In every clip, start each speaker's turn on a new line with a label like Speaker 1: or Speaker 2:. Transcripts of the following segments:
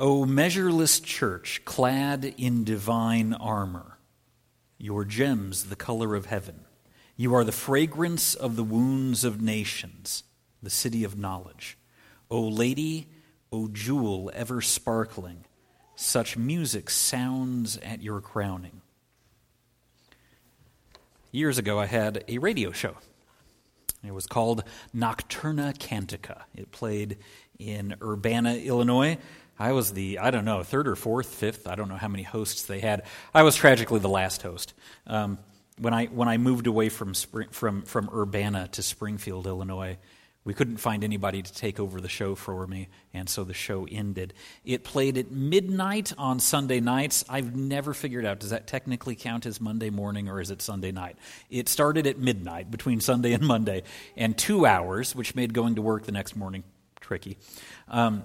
Speaker 1: O measureless church, clad in divine armor, your gems the color of heaven. You are the fragrance of the wounds of nations, the city of knowledge. O lady, O jewel ever sparkling, such music sounds at your crowning. Years ago, I had a radio show. It was called Nocturna Cantica. It played in Urbana, Illinois. I was the, I don't know, third or fourth, fifth, I don't know how many hosts they had. I was tragically the last host. Um, when, I, when I moved away from, Spring, from, from Urbana to Springfield, Illinois, we couldn't find anybody to take over the show for me, and so the show ended. It played at midnight on Sunday nights. I've never figured out does that technically count as Monday morning or is it Sunday night? It started at midnight between Sunday and Monday, and two hours, which made going to work the next morning tricky. Um,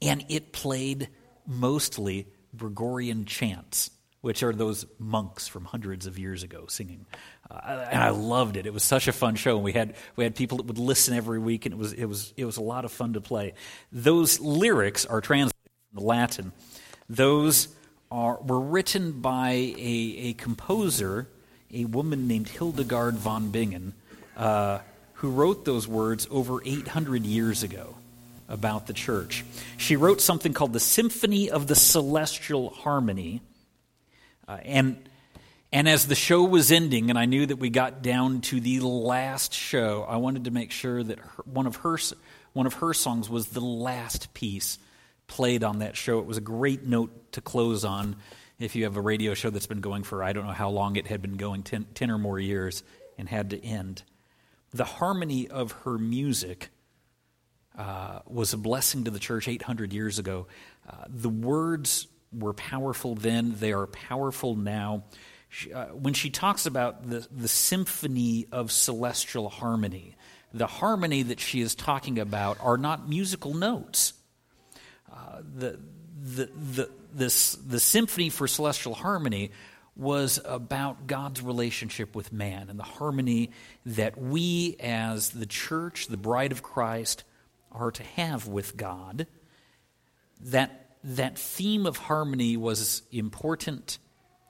Speaker 1: and it played mostly Gregorian chants, which are those monks from hundreds of years ago singing. Uh, and I loved it. It was such a fun show. And we had we had people that would listen every week, and it was it was it was a lot of fun to play. Those lyrics are translated from Latin. Those are were written by a, a composer, a woman named Hildegard von Bingen, uh, who wrote those words over 800 years ago about the church. She wrote something called the Symphony of the Celestial Harmony. Uh, and, and as the show was ending, and I knew that we got down to the last show, I wanted to make sure that her, one, of her, one of her songs was the last piece played on that show. It was a great note to close on if you have a radio show that's been going for, I don't know how long it had been going, 10, 10 or more years, and had to end. The harmony of her music uh, was a blessing to the church 800 years ago. Uh, the words were powerful then, they are powerful now. She, uh, when she talks about the, the symphony of celestial harmony, the harmony that she is talking about are not musical notes. Uh, the, the, the, this, the symphony for celestial harmony was about God's relationship with man and the harmony that we, as the church, the bride of Christ, are to have with God, that, that theme of harmony was important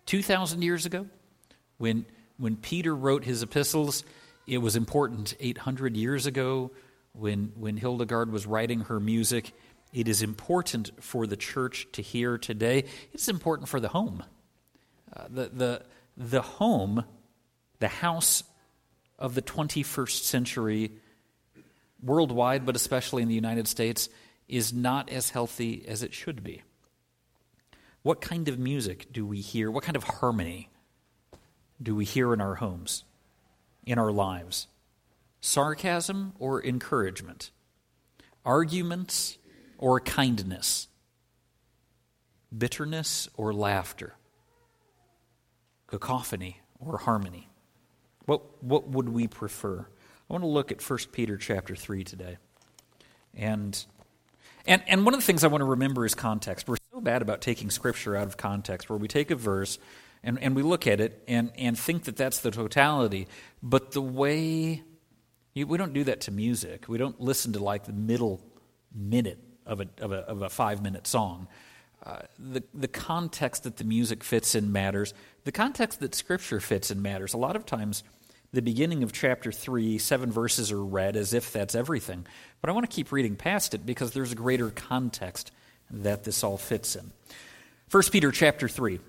Speaker 1: 2,000 years ago. When, when Peter wrote his epistles, it was important 800 years ago when, when Hildegard was writing her music. It is important for the church to hear today. It's important for the home. Uh, the, the, the home, the house of the 21st century worldwide, but especially in the United States, is not as healthy as it should be. What kind of music do we hear? What kind of harmony do we hear in our homes, in our lives? Sarcasm or encouragement? Arguments or kindness? Bitterness or laughter? Cacophony or harmony? What, what would we prefer? I want to look at 1 Peter chapter 3 today. And, and, and one of the things I want to remember is context. We're so bad about taking Scripture out of context, where we take a verse and, and we look at it and, and think that that's the totality. But the way, we don't do that to music. We don't listen to like the middle minute of a, of a, of a five minute song. Uh, the, the context that the music fits in matters. The context that Scripture fits in matters. A lot of times, the beginning of chapter 3, seven verses are read as if that's everything. But I want to keep reading past it because there's a greater context that this all fits in. 1 Peter chapter 3.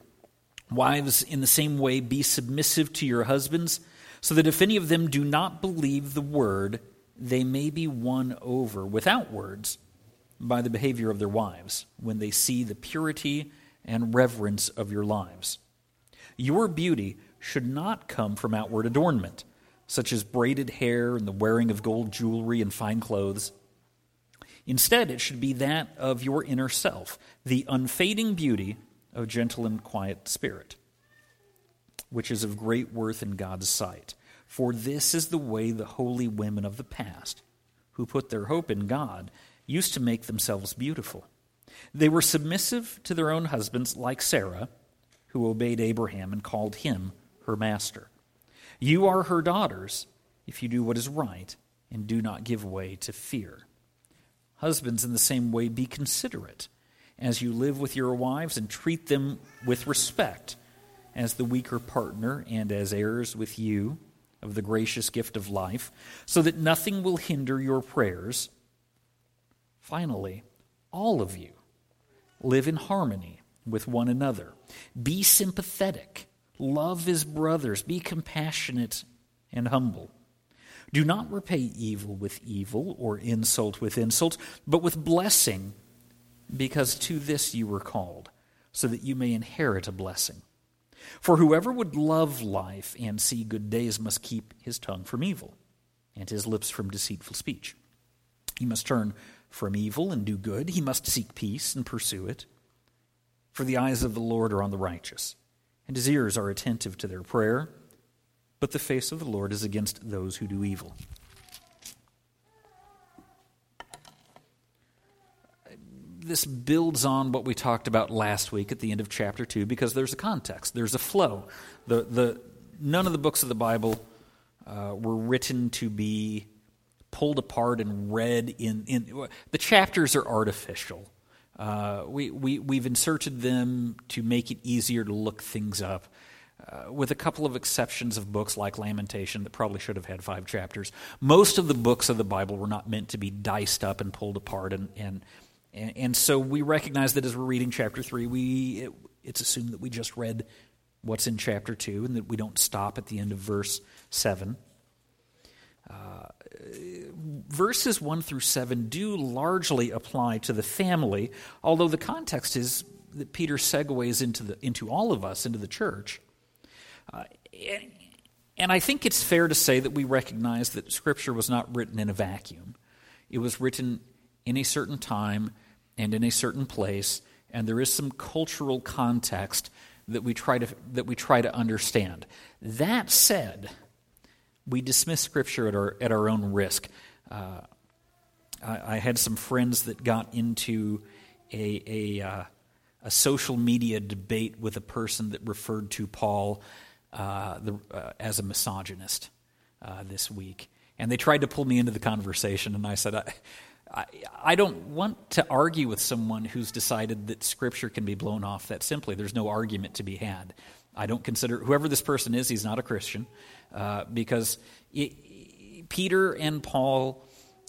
Speaker 1: Wives, in the same way, be submissive to your husbands, so that if any of them do not believe the word, they may be won over without words by the behavior of their wives when they see the purity and reverence of your lives. Your beauty should not come from outward adornment, such as braided hair and the wearing of gold jewelry and fine clothes. Instead, it should be that of your inner self, the unfading beauty of gentle and quiet spirit, which is of great worth in God's sight. For this is the way the holy women of the past, who put their hope in God, used to make themselves beautiful. They were submissive to their own husbands, like Sarah, who obeyed Abraham and called him her master. You are her daughters if you do what is right and do not give way to fear. Husbands, in the same way, be considerate as you live with your wives and treat them with respect as the weaker partner and as heirs with you of the gracious gift of life, so that nothing will hinder your prayers. Finally, all of you live in harmony with one another. Be sympathetic, love his brothers, be compassionate and humble. Do not repay evil with evil or insult with insult, but with blessing, because to this you were called, so that you may inherit a blessing. For whoever would love life and see good days must keep his tongue from evil and his lips from deceitful speech. He must turn from evil and do good. He must seek peace and pursue it. For the eyes of the Lord are on the righteous, and his ears are attentive to their prayer but the face of the Lord is against those who do evil. This builds on what we talked about last week at the end of chapter 2 because there's a context, there's a flow. The, the, none of the books of the Bible uh, were written to be pulled apart and read in. in the chapters are artificial. Uh, we, we, we've inserted them to make it easier to look things up uh, with a couple of exceptions of books like Lamentation that probably should have had five chapters. Most of the books of the Bible were not meant to be diced up and pulled apart, and and and, so we recognize that as we're reading chapter three, we it, it's assumed that we just read what's in chapter two, and that we don't stop at the end of verse seven. Uh, verses 1 through 7 do largely apply to the family, although the context is that Peter segues into, the, into all of us, into the church. Uh, and I think it's fair to say that we recognize that Scripture was not written in a vacuum. It was written in a certain time and in a certain place, and there is some cultural context that we try to, that we try to understand. That said, we dismiss Scripture at our, at our own risk. Uh, I, I, had some friends that got into a, a, uh, a social media debate with a person that referred to Paul uh, the, uh, as a misogynist uh, this week. And they tried to pull me into the conversation, and I said, I, I, I, don't want to argue with someone who's decided that Scripture can be blown off that simply. There's no argument to be had. I don't consider, whoever this person is, he's not a Christian, uh, because it, Peter and Paul,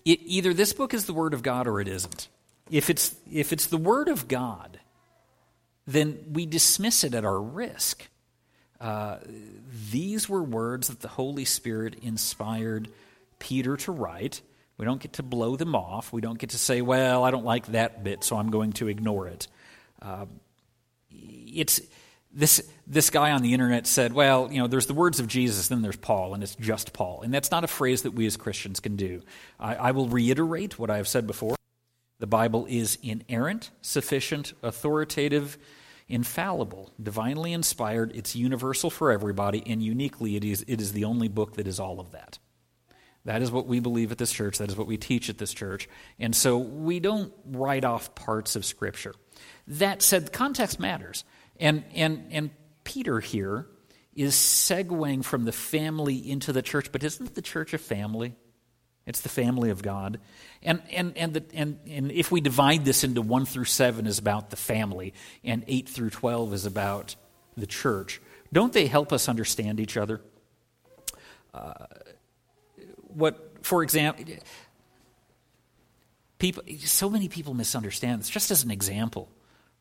Speaker 1: it, either this book is the Word of God or it isn't. If it's, if it's the Word of God, then we dismiss it at our risk. Uh, these were words that the Holy Spirit inspired Peter to write. We don't get to blow them off. We don't get to say, well, I don't like that bit, so I'm going to ignore it. Uh, it's this this guy on the internet said, well, you know, there's the words of Jesus, then there's Paul, and it's just Paul. And that's not a phrase that we as Christians can do. I, I will reiterate what I have said before. The Bible is inerrant, sufficient, authoritative, infallible, divinely inspired, it's universal for everybody, and uniquely it is, it is the only book that is all of that. That is what we believe at this church. That is what we teach at this church. And so we don't write off parts of Scripture. That said, context matters. And, and, and Peter here is segueing from the family into the church, but isn't the church a family? It's the family of God. And, and, and, the, and, and if we divide this into 1 through 7 is about the family, and 8 through 12 is about the church, don't they help us understand each other? Uh, what, for example, people, so many people misunderstand this. Just as an example,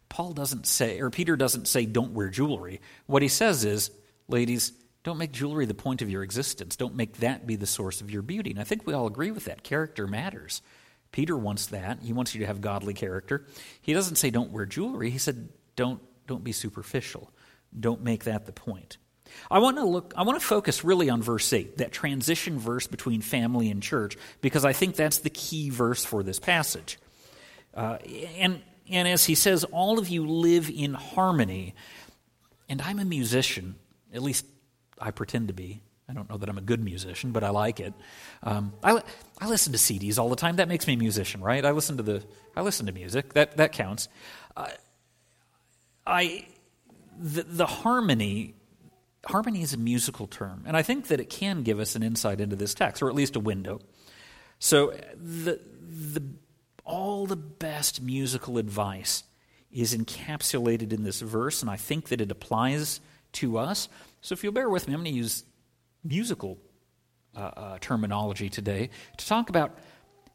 Speaker 1: Paul doesn't say, or Peter doesn't say, don't wear jewelry. What he says is, ladies, don't make jewelry the point of your existence. Don't make that be the source of your beauty. And I think we all agree with that. Character matters. Peter wants that. He wants you to have godly character. He doesn't say don't wear jewelry. He said don't don't be superficial. Don't make that the point. I want to look I want to focus really on verse 8, that transition verse between family and church because I think that's the key verse for this passage. Uh, and, and as he says, all of you live in harmony. And I'm a musician, at least I pretend to be. I don't know that I'm a good musician, but I like it. Um, I, I listen to CDs all the time. That makes me a musician, right? I listen to the I listen to music. That that counts. Uh, I the, the harmony harmony is a musical term, and I think that it can give us an insight into this text, or at least a window. So the the all the best musical advice is encapsulated in this verse, and I think that it applies to us. So if you'll bear with me, I'm going to use musical uh, uh, terminology today to talk about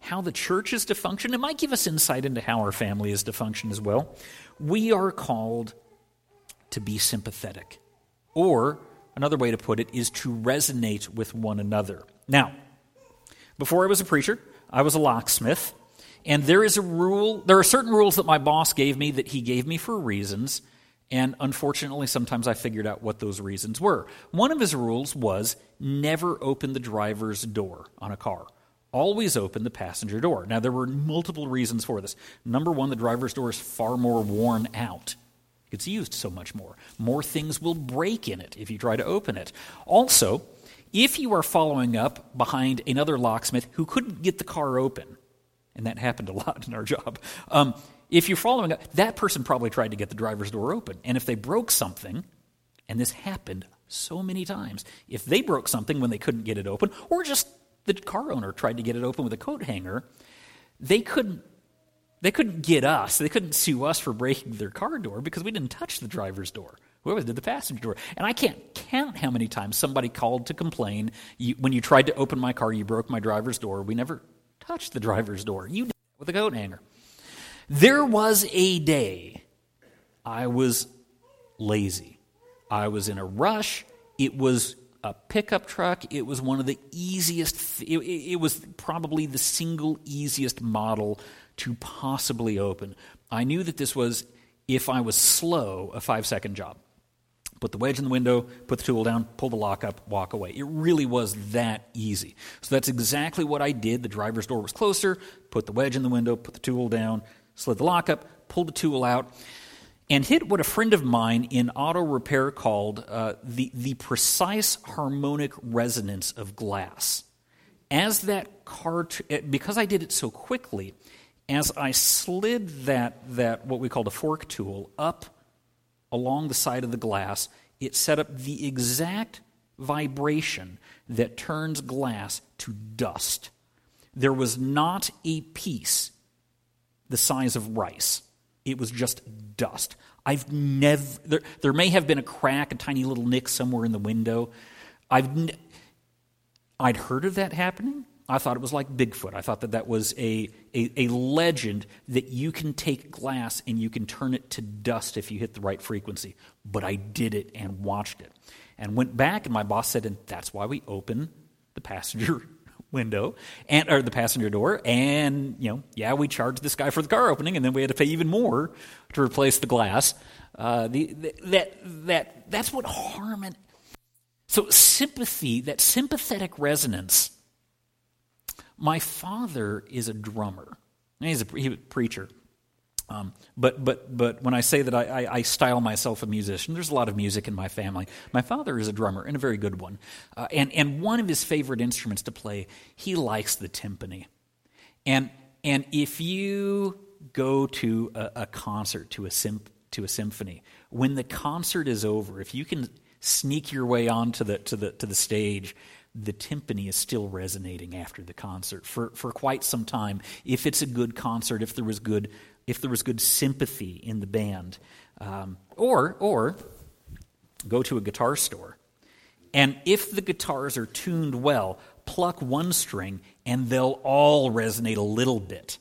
Speaker 1: how the church is to function. It might give us insight into how our family is to function as well. We are called to be sympathetic, or another way to put it is to resonate with one another. Now, before I was a preacher, I was a locksmith. And there is a rule, there are certain rules that my boss gave me that he gave me for reasons. And unfortunately, sometimes I figured out what those reasons were. One of his rules was never open the driver's door on a car. Always open the passenger door. Now, there were multiple reasons for this. Number one, the driver's door is far more worn out. It's used so much more. More things will break in it if you try to open it. Also, if you are following up behind another locksmith who couldn't get the car open, and that happened a lot in our job. Um, if you're following up, that person probably tried to get the driver's door open. And if they broke something, and this happened so many times, if they broke something when they couldn't get it open, or just the car owner tried to get it open with a coat hanger, they couldn't they couldn't get us. They couldn't sue us for breaking their car door because we didn't touch the driver's door. Whoever did the passenger door. And I can't count how many times somebody called to complain. You, when you tried to open my car, you broke my driver's door. We never touch the driver's door. You did with a coat hanger. There was a day I was lazy. I was in a rush. It was a pickup truck. It was one of the easiest, it, it, was probably the single easiest model to possibly open. I knew that this was, if I was slow, a five second job put the wedge in the window, put the tool down, pull the lock up, walk away. It really was that easy. So that's exactly what I did. The driver's door was closer, put the wedge in the window, put the tool down, slid the lock up, pulled the tool out, and hit what a friend of mine in auto repair called uh, the, the precise harmonic resonance of glass. As that car, t- eh, because I did it so quickly, as I slid that, that what we called a fork tool up along the side of the glass, it set up the exact vibration that turns glass to dust. There was not a piece the size of rice. It was just dust. I've never, there, there may have been a crack, a tiny little nick somewhere in the window. I've, ne- I'd heard of that happening, I thought it was like Bigfoot. I thought that that was a, a, a, legend that you can take glass and you can turn it to dust if you hit the right frequency. But I did it and watched it. And went back, and my boss said, and that's why we open the passenger window and or the passenger door and you know yeah we charged this guy for the car opening and then we had to pay even more to replace the glass uh, the, the, that that that's what harmony so sympathy that sympathetic resonance my father is a drummer. He's a, he's a preacher. Um, but, but, but when I say that I, I, I, style myself a musician, there's a lot of music in my family. My father is a drummer, and a very good one. Uh, and, and one of his favorite instruments to play, he likes the timpani. And, and if you go to a, a concert, to a, symp- to a symphony, when the concert is over, if you can sneak your way onto the, to the, to the stage the timpani is still resonating after the concert for, for quite some time. If it's a good concert, if there was good, if there was good sympathy in the band, um, or or go to a guitar store, and if the guitars are tuned well, pluck one string and they'll all resonate a little bit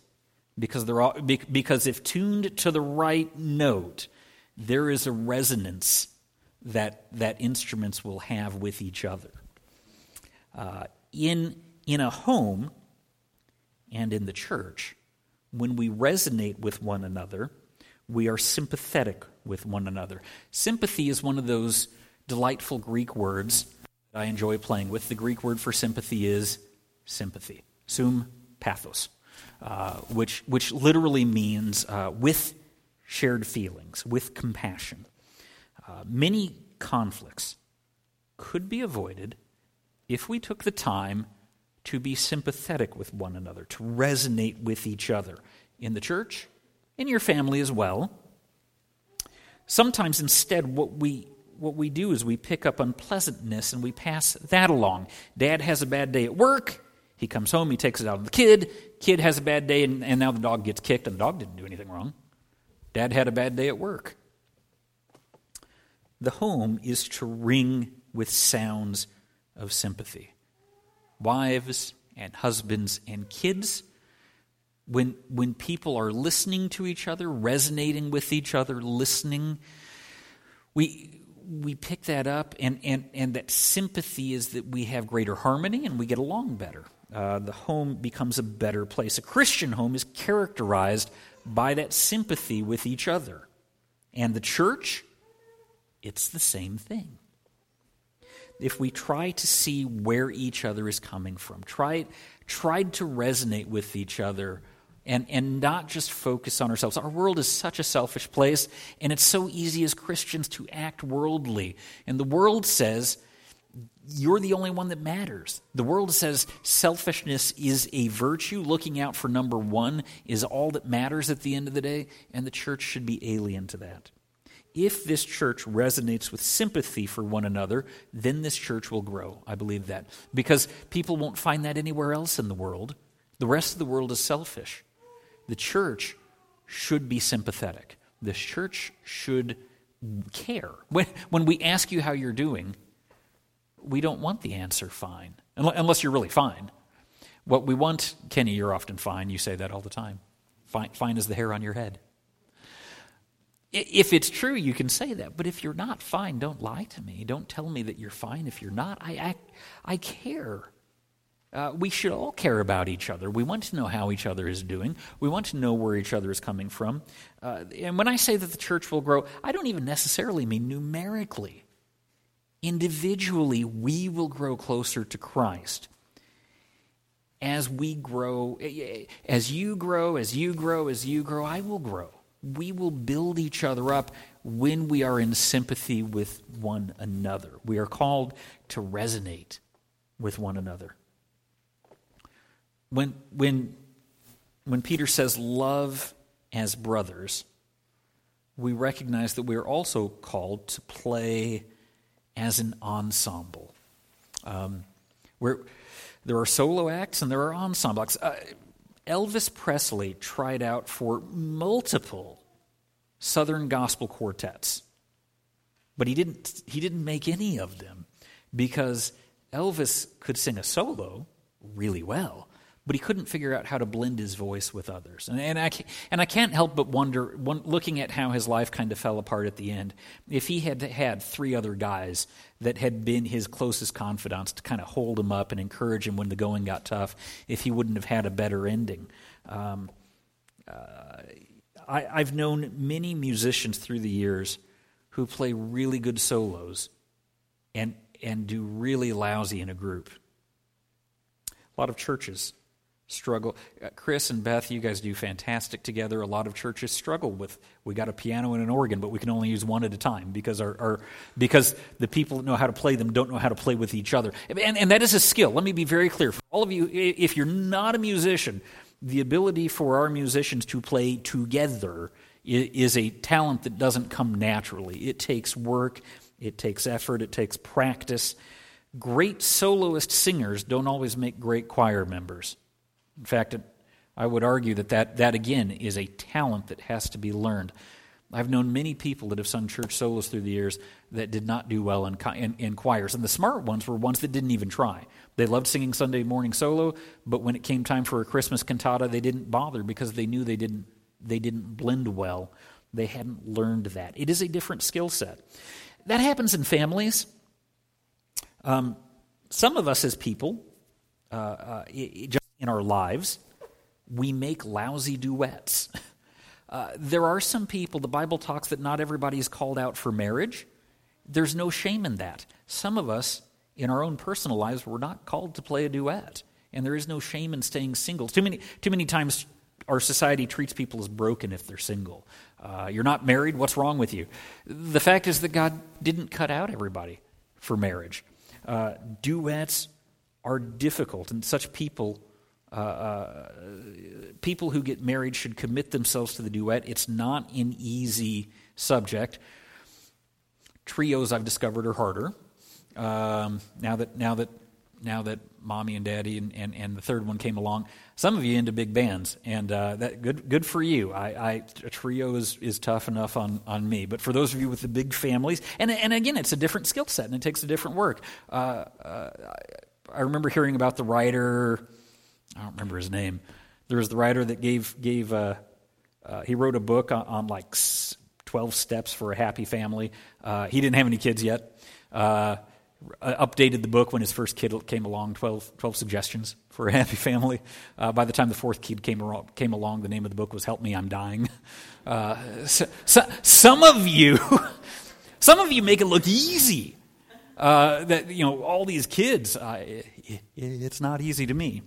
Speaker 1: because they're all because if tuned to the right note, there is a resonance that that instruments will have with each other. Uh, in, in a home and in the church, when we resonate with one another, we are sympathetic with one another. Sympathy is one of those delightful Greek words that I enjoy playing with. The Greek word for sympathy is sympathy, sum pathos. uh, which, which literally means uh, with shared feelings, with compassion. Uh, many conflicts could be avoided if we took the time to be sympathetic with one another, to resonate with each other in the church, in your family as well. Sometimes instead, what we what we do is we pick up unpleasantness and we pass that along. Dad has a bad day at work. He comes home, he takes it out on the kid. Kid has a bad day, and, and now the dog gets kicked, and the dog didn't do anything wrong. Dad had a bad day at work. The home is to ring with sounds of sympathy. Wives and husbands and kids, when, when people are listening to each other, resonating with each other, listening, we, we pick that up, and, and, and that sympathy is that we have greater harmony and we get along better. Uh, the home becomes a better place. A Christian home is characterized by that sympathy with each other. And the church, it's the same thing. If we try to see where each other is coming from, try, tried to resonate with each other and, and not just focus on ourselves. Our world is such a selfish place, and it's so easy as Christians to act worldly. And the world says, you're the only one that matters. The world says selfishness is a virtue. Looking out for number one is all that matters at the end of the day, and the church should be alien to that. If this church resonates with sympathy for one another, then this church will grow. I believe that. Because people won't find that anywhere else in the world. The rest of the world is selfish. The church should be sympathetic. The church should care. When, when we ask you how you're doing, we don't want the answer fine, unless you're really fine. What we want, Kenny, you're often fine. You say that all the time. Fine, fine as the hair on your head. If it's true, you can say that. But if you're not fine, don't lie to me. Don't tell me that you're fine if you're not. I, I, I care. Uh, we should all care about each other. We want to know how each other is doing. We want to know where each other is coming from. Uh, and when I say that the church will grow, I don't even necessarily mean numerically. Individually, we will grow closer to Christ. As we grow, as you grow, as you grow, as you grow, I will grow. We will build each other up when we are in sympathy with one another. We are called to resonate with one another. When, when, when Peter says love as brothers, we recognize that we are also called to play as an ensemble. Um, where there are solo acts and there are ensemble acts. Uh, Elvis Presley tried out for multiple Southern gospel quartets, but he didn't. He didn't make any of them because Elvis could sing a solo really well, but he couldn't figure out how to blend his voice with others. And, and, I, and I can't help but wonder, one, looking at how his life kind of fell apart at the end, if he had had three other guys that had been his closest confidants to kind of hold him up and encourage him when the going got tough, if he wouldn't have had a better ending. Um, uh, I, I've known many musicians through the years who play really good solos and, and do really lousy in a group. A lot of churches struggle. Uh, Chris and Beth, you guys do fantastic together. A lot of churches struggle with we got a piano and an organ, but we can only use one at a time because our, our because the people that know how to play them don't know how to play with each other. And, and that is a skill. Let me be very clear for all of you. If you're not a musician, the ability for our musicians to play together is a talent that doesn't come naturally. It takes work, it takes effort, it takes practice. Great soloist singers don't always make great choir members. In fact, it, I would argue that, that that again is a talent that has to be learned. I've known many people that have sung church solos through the years that did not do well in, in, in, choirs. And the smart ones were ones that didn't even try. They loved singing Sunday morning solo, but when it came time for a Christmas cantata, they didn't bother because they knew they didn't, they didn't blend well. They hadn't learned that. It is a different skill set. That happens in families. Um, some of us as people, uh, uh, in our lives, we make lousy duets. Uh, there are some people, the Bible talks that not everybody is called out for marriage. There's no shame in that. Some of us, in our own personal lives, we're not called to play a duet. And there is no shame in staying single. Too many, too many times our society treats people as broken if they're single. Uh, you're not married, what's wrong with you? The fact is that God didn't cut out everybody for marriage. Uh, duets are difficult, and such people. Uh, uh, people who get married should commit themselves to the duet. It's not an easy subject. Trios, I've discovered, are harder. Um, now that now that now that mommy and daddy and, and, and, the third one came along. Some of you into big bands, and uh, that good good for you. I, I, a trio is, is tough enough on, on me, but for those of you with the big families, and and again, it's a different skill set and it takes a different work. Uh, uh, I remember hearing about the writer. I don't remember his name. There was the writer that gave gave. Uh, uh, he wrote a book on, on, like twelve steps for a happy family. Uh, he didn't have any kids yet uh, updated the book when his first kid came along 12, 12 suggestions for a happy family uh, by the time the fourth kid came, came along the name of the book was help me i'm dying uh, so, so, some of you some of you make it look easy uh, that you know all these kids it, it's not easy to me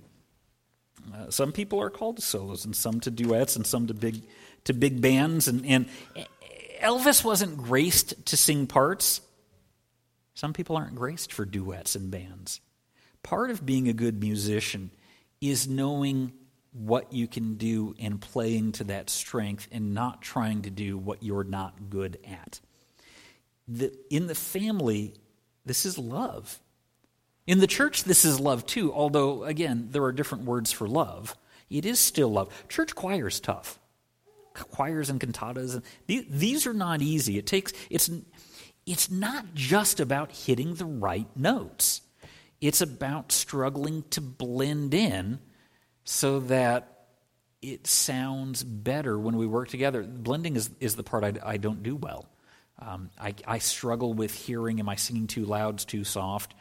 Speaker 1: uh, some people are called to solos and some to duets and some to big to big bands and, and elvis wasn't graced to sing parts some people aren't graced for duets and bands. Part of being a good musician is knowing what you can do and playing to that strength and not trying to do what you're not good at. The, in the family, this is love. In the church, this is love too, although, again, there are different words for love. It is still love. Church choir is tough. Choirs and cantatas, and these are not easy. It takes, it's, it's not just about hitting the right notes, it's about struggling to blend in so that it sounds better when we work together. Blending is, is the part I, I don't do well. Um, I, I, struggle with hearing. Am I singing too loud, too soft?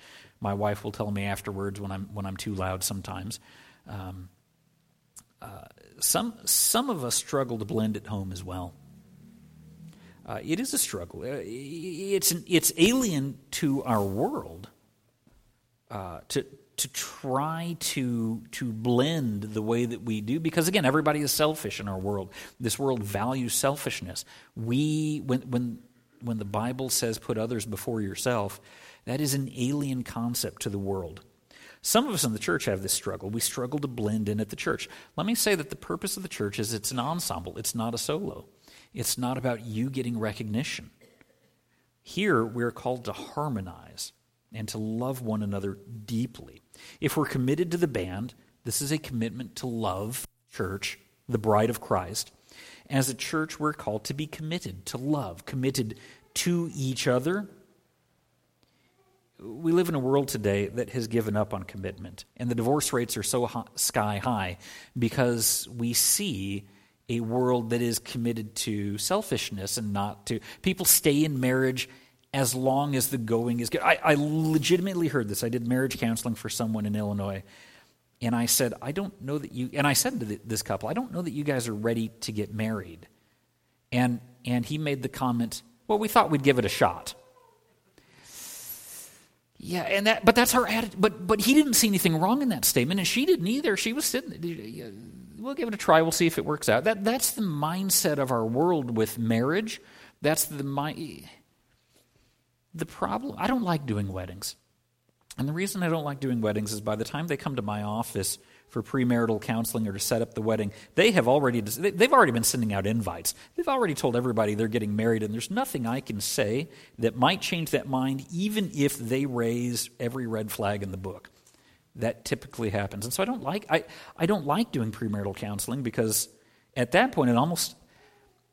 Speaker 1: My wife will tell me afterwards when I'm when I'm too loud. Sometimes, um, uh, some some of us struggle to blend at home as well. Uh, it is a struggle. Uh, it's, an, it's alien to our world uh, to, to try to, to blend the way that we do, because again, everybody is selfish in our world. This world values selfishness. We, when, when, when the Bible says put others before yourself, that is an alien concept to the world. Some of us in the church have this struggle. We struggle to blend in at the church. Let me say that the purpose of the church is it's an ensemble, it's not a solo. It's not about you getting recognition. Here, we're called to harmonize and to love one another deeply. If we're committed to the band, this is a commitment to love church, the bride of Christ. As a church, we're called to be committed to love, committed to each other. We live in a world today that has given up on commitment, and the divorce rates are so high, sky high because we see a world that is committed to selfishness and not to. People stay in marriage as long as the going is good. I, I legitimately heard this. I did marriage counseling for someone in Illinois. And I said, I don't know that you, and I said to this couple, I don't know that you guys are ready to get married. And, and he made the comment, well, we thought we'd give it a shot. Yeah, and that, but that's her attitude. But, but he didn't see anything wrong in that statement, and she didn't either. She was sitting, we'll give it a try. We'll see if it works out. That, that's the mindset of our world with marriage. That's the my, the problem. I don't like doing weddings. And the reason I don't like doing weddings is by the time they come to my office for premarital counseling or to set up the wedding, they have already they've already been sending out invites. They've already told everybody they're getting married and there's nothing I can say that might change that mind even if they raise every red flag in the book that typically happens. And so I don't like I, I don't like doing premarital counseling because at that point it almost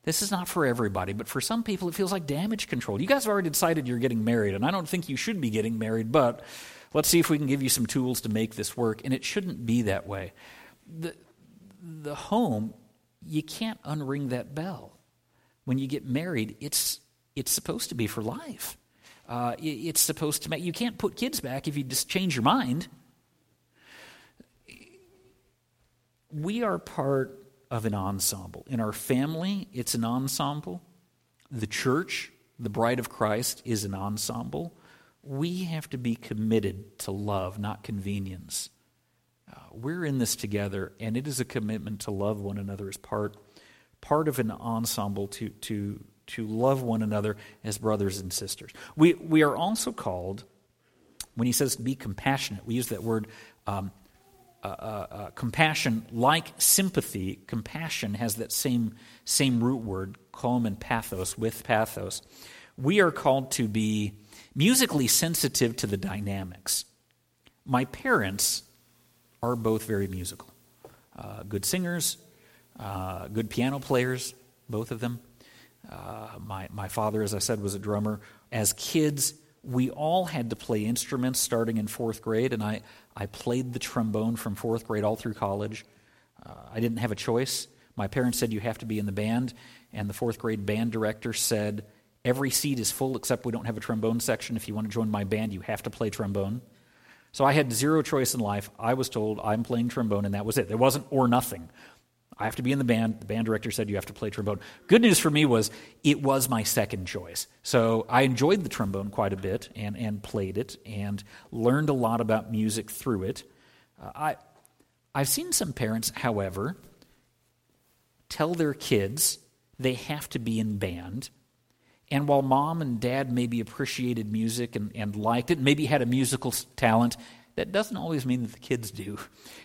Speaker 1: this is not for everybody, but for some people it feels like damage control. You guys have already decided you're getting married, and I don't think you should be getting married, but let's see if we can give you some tools to make this work. And it shouldn't be that way. The, the home, you can't unring that bell. When you get married, it's, it's supposed to be for life. Uh, it, it's supposed to make, you can't put kids back if you just change your mind. we are part of an ensemble. In our family, it's an ensemble. The church, the bride of Christ, is an ensemble. We have to be committed to love, not convenience. Uh, we're in this together, and it is a commitment to love one another as part, part of an ensemble to, to, to love one another as brothers and sisters. We, we are also called, when he says be compassionate, we use that word um, uh, uh, uh, compassion, like sympathy, compassion has that same, same root word, com and pathos, with pathos. We are called to be musically sensitive to the dynamics. My parents are both very musical. Uh, good singers, uh, good piano players, both of them. Uh, my, my father, as I said, was a drummer. As kids, we all had to play instruments starting in fourth grade, and I, I played the trombone from fourth grade all through college. Uh, I didn't have a choice. My parents said, You have to be in the band, and the fourth grade band director said, Every seat is full except we don't have a trombone section. If you want to join my band, you have to play trombone. So I had zero choice in life. I was told I'm playing trombone, and that was it. There wasn't or nothing. I have to be in the band. The band director said you have to play trombone. Good news for me was it was my second choice. So I enjoyed the trombone quite a bit and, and played it and learned a lot about music through it. Uh, I, I've seen some parents, however, tell their kids they have to be in band. And while mom and dad maybe appreciated music and, and liked it, maybe had a musical talent, that doesn't always mean that the kids do.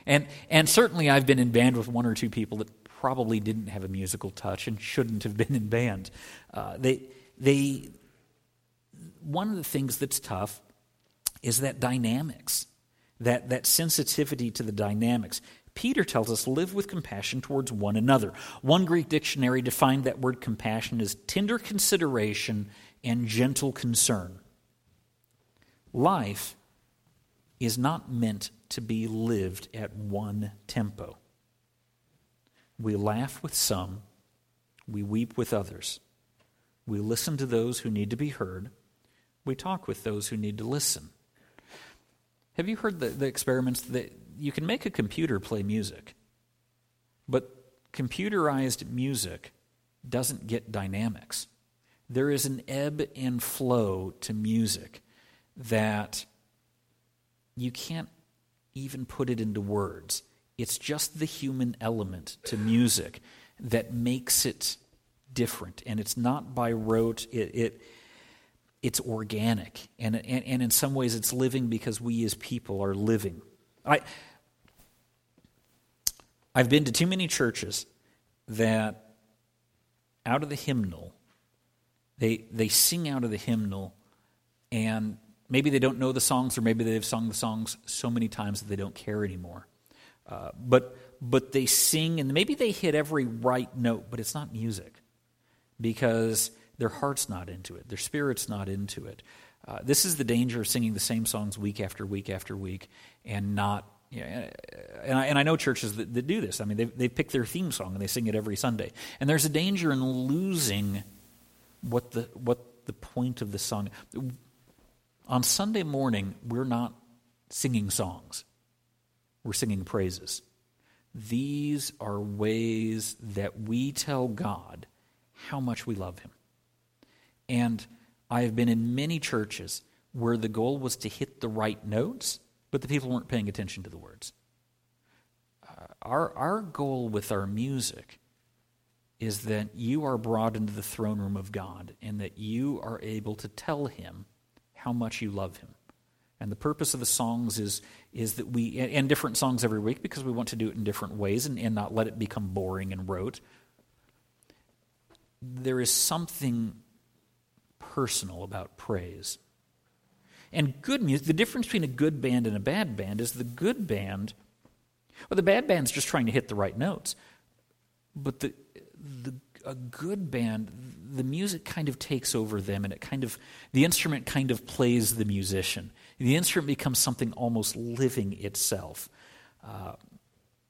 Speaker 1: And, and certainly I've been in band with one or two people that probably didn't have a musical touch and shouldn't have been in band. Uh, they, they, one of the things that's tough is that dynamics, that, that sensitivity to the dynamics. Peter tells us live with compassion towards one another. One Greek dictionary defined that word compassion as tender consideration and gentle concern. Life is not meant to be lived at one tempo. We laugh with some, we weep with others. We listen to those who need to be heard, we talk with those who need to listen. Have you heard the, the experiments that you can make a computer play music, but computerized music doesn't get dynamics? There is an ebb and flow to music that you can't even put it into words. It's just the human element to music that makes it different. And it's not by rote, it, it it's organic. And, and, and in some ways, it's living because we as people are living. I, I've been to too many churches that out of the hymnal, they, they sing out of the hymnal, and maybe they don't know the songs, or maybe they've sung the songs so many times that they don't care anymore. Uh, but but they sing, and maybe they hit every right note, but it's not music because their heart's not into it, their spirit's not into it. Uh, this is the danger of singing the same songs week after week after week and not. Yeah, and, I, and I know churches that, that do this. I mean, they, they pick their theme song and they sing it every Sunday. And there's a danger in losing what the, what the point of the song on Sunday morning, we're not singing songs, we're singing praises. These are ways that we tell God how much we love Him. And I have been in many churches where the goal was to hit the right notes, but the people weren't paying attention to the words. Uh, our, our goal with our music is that you are brought into the throne room of God and that you are able to tell Him how much you love him. And the purpose of the songs is, is that we, and different songs every week because we want to do it in different ways and, and not let it become boring and rote. There is something personal about praise. And good music, the difference between a good band and a bad band is the good band, well, the bad band's just trying to hit the right notes. But the, the a good band, the music kind of takes over them and it kind of, the instrument kind of plays the musician. The instrument becomes something almost living itself. Uh,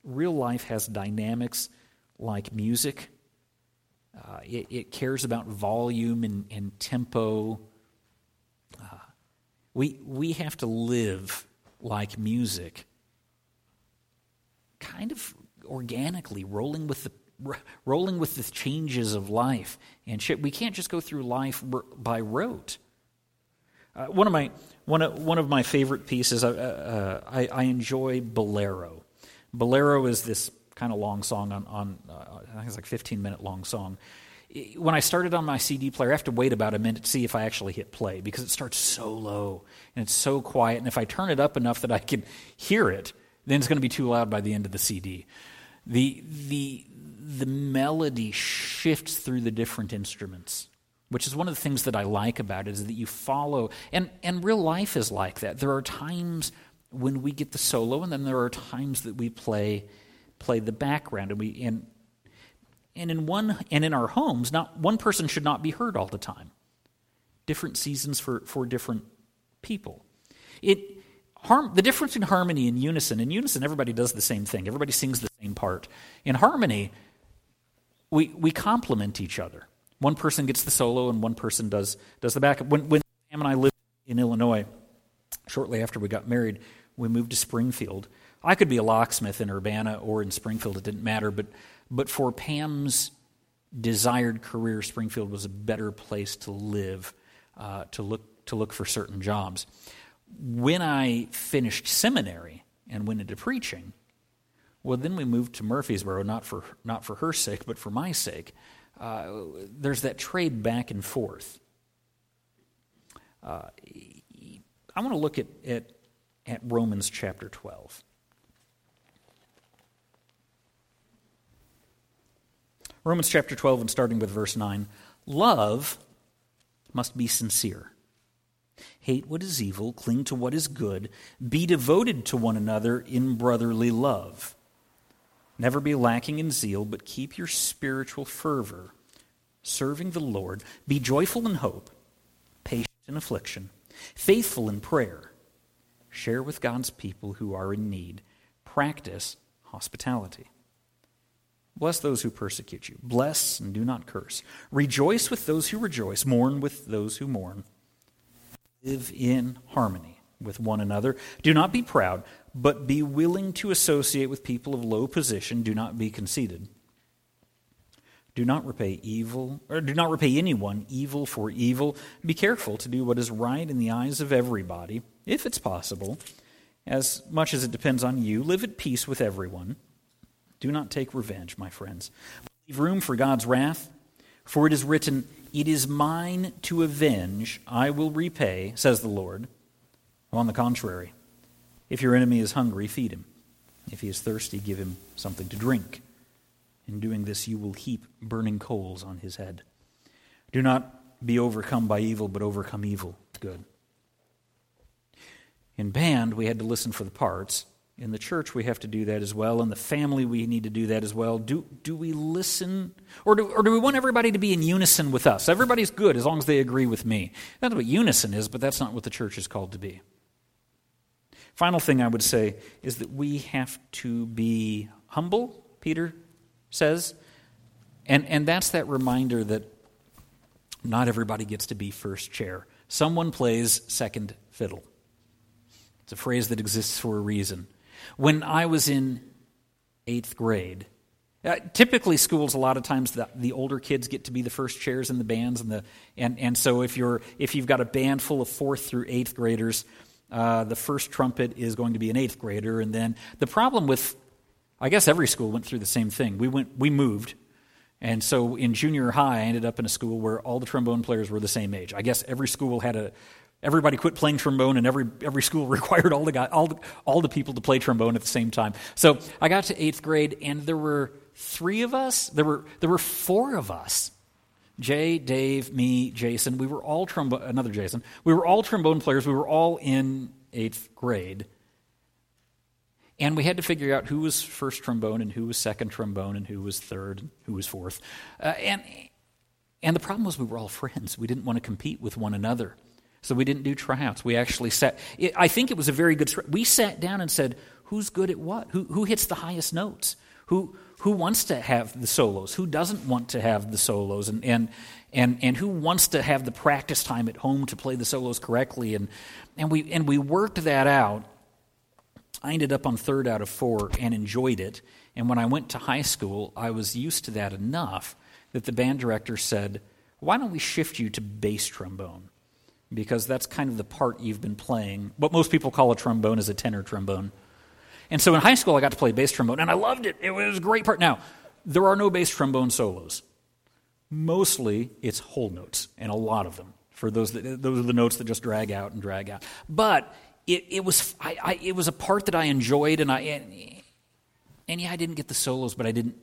Speaker 1: real life has dynamics like music, uh, it, it, cares about volume and, and tempo. Uh, we, we have to live like music, kind of organically, rolling with the rolling with the changes of life and shit. We can't just go through life by rote. Uh, one of my one of, one of my favorite pieces. Uh, uh, I, I enjoy bolero. Bolero is this kind of long song on, on uh, I think it's like 15 minute long song. When I started on my CD player, I have to wait about a minute to see if I actually hit play because it starts so low and it's so quiet. And if I turn it up enough that I can hear it, then it's going to be too loud by the end of the CD. The, the, the melody shifts through the different instruments which is one of the things that I like about it is that you follow and and real life is like that. There are times when we get the solo and then there are times that we play play the background and we and and in one and in our homes not one person should not be heard all the time. Different seasons for for different people. It harm the difference in harmony and unison. In unison everybody does the same thing. Everybody sings the same part. In harmony we we complement each other one person gets the solo and one person does, does the backup. When, when Sam and I lived in Illinois, shortly after we got married, we moved to Springfield. I could be a locksmith in Urbana or in Springfield, it didn't matter, but, but for Pam's desired career, Springfield was a better place to live, uh, to, look, to look for certain jobs. When I finished seminary and went into preaching, well, then we moved to Murfreesboro, not for, not for her sake, but for my sake uh, there's that trade back and forth. Uh, I want to look at, at, at Romans chapter 12. Romans chapter 12, and starting with verse 9 Love must be sincere. Hate what is evil, cling to what is good, be devoted to one another in brotherly love. Never be lacking in zeal, but keep your spiritual fervor, serving the Lord. Be joyful in hope, patient in affliction, faithful in prayer. Share with God's people who are in need. Practice hospitality. Bless those who persecute you. Bless and do not curse. Rejoice with those who rejoice. Mourn with those who mourn. Live in harmony with one another. Do not be proud but be willing to associate with people of low position. Do not be conceited. Do not repay evil, or do not repay anyone evil for evil. Be careful to do what is right in the eyes of everybody, if it's possible. As much as it depends on you, live at peace with everyone. Do not take revenge, my friends. Leave room for God's wrath, for it is written, It is mine to avenge, I will repay, says the Lord. On the contrary, if your enemy is hungry, feed him. If he is thirsty, give him something to drink. In doing this, you will heap burning coals on his head. Do not be overcome by evil, but overcome evil with good. In band, we had to listen for the parts. In the church, we have to do that as well. In the family, we need to do that as well. Do, do we listen? Or do, or do we want everybody to be in unison with us? Everybody's good as long as they agree with me. That's what unison is, but that's not what the church is called to be. Final thing I would say is that we have to be humble, Peter says. And, and that's that reminder that not everybody gets to be first chair. Someone plays second fiddle. It's a phrase that exists for a reason. When I was in eighth grade, uh, typically, schools a lot of times the, the, older kids get to be the first chairs in the bands, and the and, and so if you're if you've got a band full of fourth through eighth graders, uh, the first trumpet is going to be an eighth grader. And then the problem with, I guess every school went through the same thing. We, went, we moved. And so in junior high, I ended up in a school where all the trombone players were the same age. I guess every school had a, everybody quit playing trombone, and every, every school required all the, guy, all, the, all the people to play trombone at the same time. So I got to eighth grade, and there were three of us. There were, there were four of us Jay, Dave, me, Jason, we were all trombone, another Jason, we were all trombone players. We were all in eighth grade. And we had to figure out who was first trombone and who was second trombone and who was third and who was fourth. Uh, and, and the problem was we were all friends. We didn't want to compete with one another. So we didn't do tryouts. We actually sat, it, I think it was a very good, we sat down and said, who's good at what? Who, who hits the highest notes? Who, who wants to have the solos? Who doesn't want to have the solos? And, and, and, and who wants to have the practice time at home to play the solos correctly? And, and, we, and we worked that out. I ended up on third out of four and enjoyed it. And when I went to high school, I was used to that enough that the band director said, Why don't we shift you to bass trombone? Because that's kind of the part you've been playing. What most people call a trombone is a tenor trombone. And so in high school, I got to play bass trombone, and I loved it. It was a great part. Now, there are no bass trombone solos. Mostly, it's whole notes, and a lot of them. For those that, those are the notes that just drag out and drag out. But it, it was I, I, it was a part that I enjoyed, and I and, and yeah, I didn't get the solos, but I didn't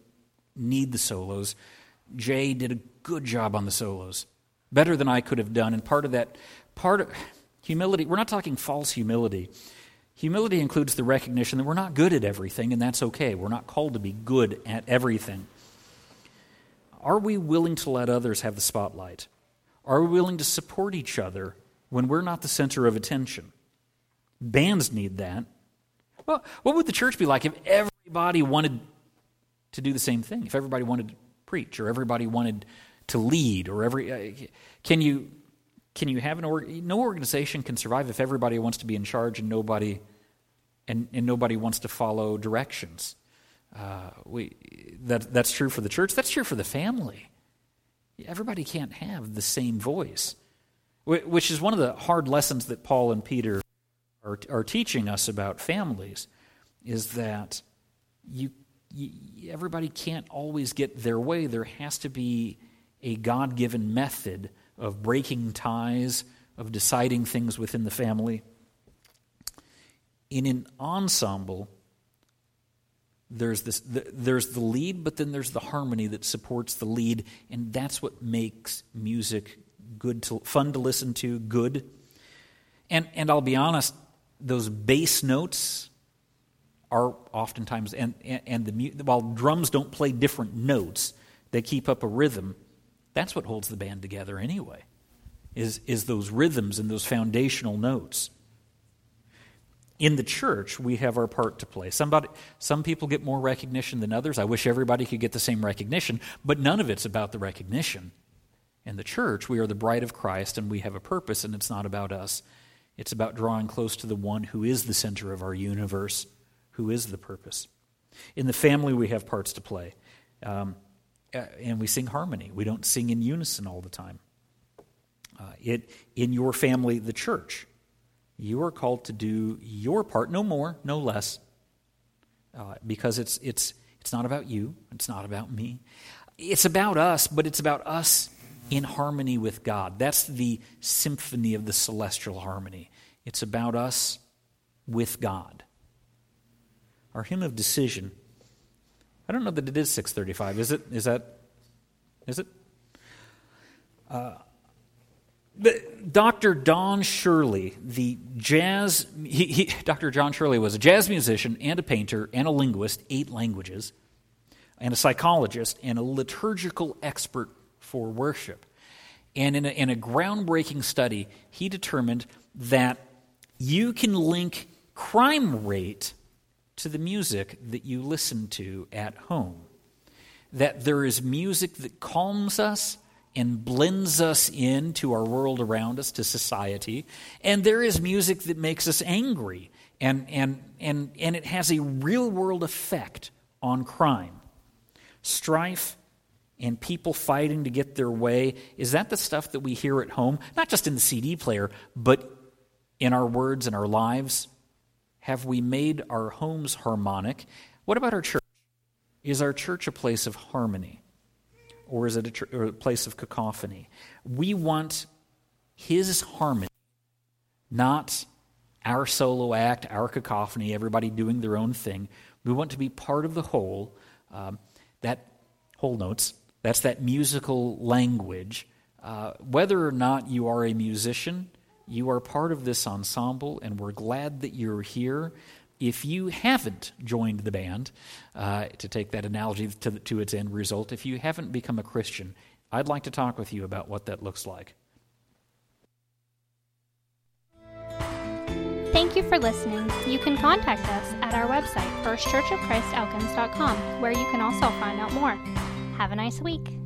Speaker 1: need the solos. Jay did a good job on the solos, better than I could have done. And part of that, part of humility, we're not talking false humility. Humility includes the recognition that we're not good at everything, and that's okay. We're not called to be good at everything. Are we willing to let others have the spotlight? Are we willing to support each other when we're not the center of attention? Bands need that. Well, what would the church be like if everybody wanted to do the same thing? If everybody wanted to preach or everybody wanted to lead or every uh, can you can you have an org, no organization can survive if everybody wants to be in charge and nobody and, and nobody wants to follow directions. Uh, we, that, that's true for the church. That's true for the family. Everybody can't have the same voice, which is one of the hard lessons that Paul and Peter are, are teaching us about families, is that you, you, everybody can't always get their way. There has to be a God given method of breaking ties, of deciding things within the family. In an ensemble, there's this the, there's the lead but then there's the harmony that supports the lead and that's what makes music good to fun to listen to good. And and I'll be honest those bass notes are oftentimes and and, and the while drums don't play different notes they keep up a rhythm that's what holds the band together anyway is is those rhythms and those foundational notes in the church, we have our part to play. Somebody, some people get more recognition than others. I wish everybody could get the same recognition, but none of it's about the recognition. In the church, we are the bride of Christ and we have a purpose, and it's not about us. It's about drawing close to the one who is the center of our universe, who is the purpose. In the family, we have parts to play. Um, and we sing harmony. We don't sing in unison all the time. Uh, it, in your family, the church, you are called to do your part, no more, no less, uh, because it's, it's, it's not about you, it's not about me. It's about us, but it's about us in harmony with God. That's the symphony of the celestial harmony. It's about us with God. Our hymn of decision. I don't know that it is 635. Is it? Is that? Is it? Uh, Dr. Don Shirley, the jazz, he, he, Dr. John Shirley was a jazz musician and a painter and a linguist, eight languages, and a psychologist and a liturgical expert for worship. And in a, in a groundbreaking study, he determined that you can link crime rate to the music that you listen to at home. That there is music that calms us and blends us into our world around us, to society. And there is music that makes us angry, and, and, and, and it has a real world effect on crime. Strife and people fighting to get their way is that the stuff that we hear at home, not just in the CD player, but in our words and our lives? Have we made our homes harmonic? What about our church? Is our church a place of harmony? Or is it a, tr- a place of cacophony? We want his harmony, not our solo act, our cacophony, everybody doing their own thing. We want to be part of the whole. Um, that whole notes, that's that musical language. Uh, whether or not you are a musician, you are part of this ensemble, and we're glad that you're here if you haven't joined the band, uh, to take that analogy to, to its end result, if you haven't become a Christian, I'd like to talk with you about what that looks like.
Speaker 2: Thank you for listening. You can contact us at our website, firstchurchofchristelkins.com, where you can also find out more. Have a nice week.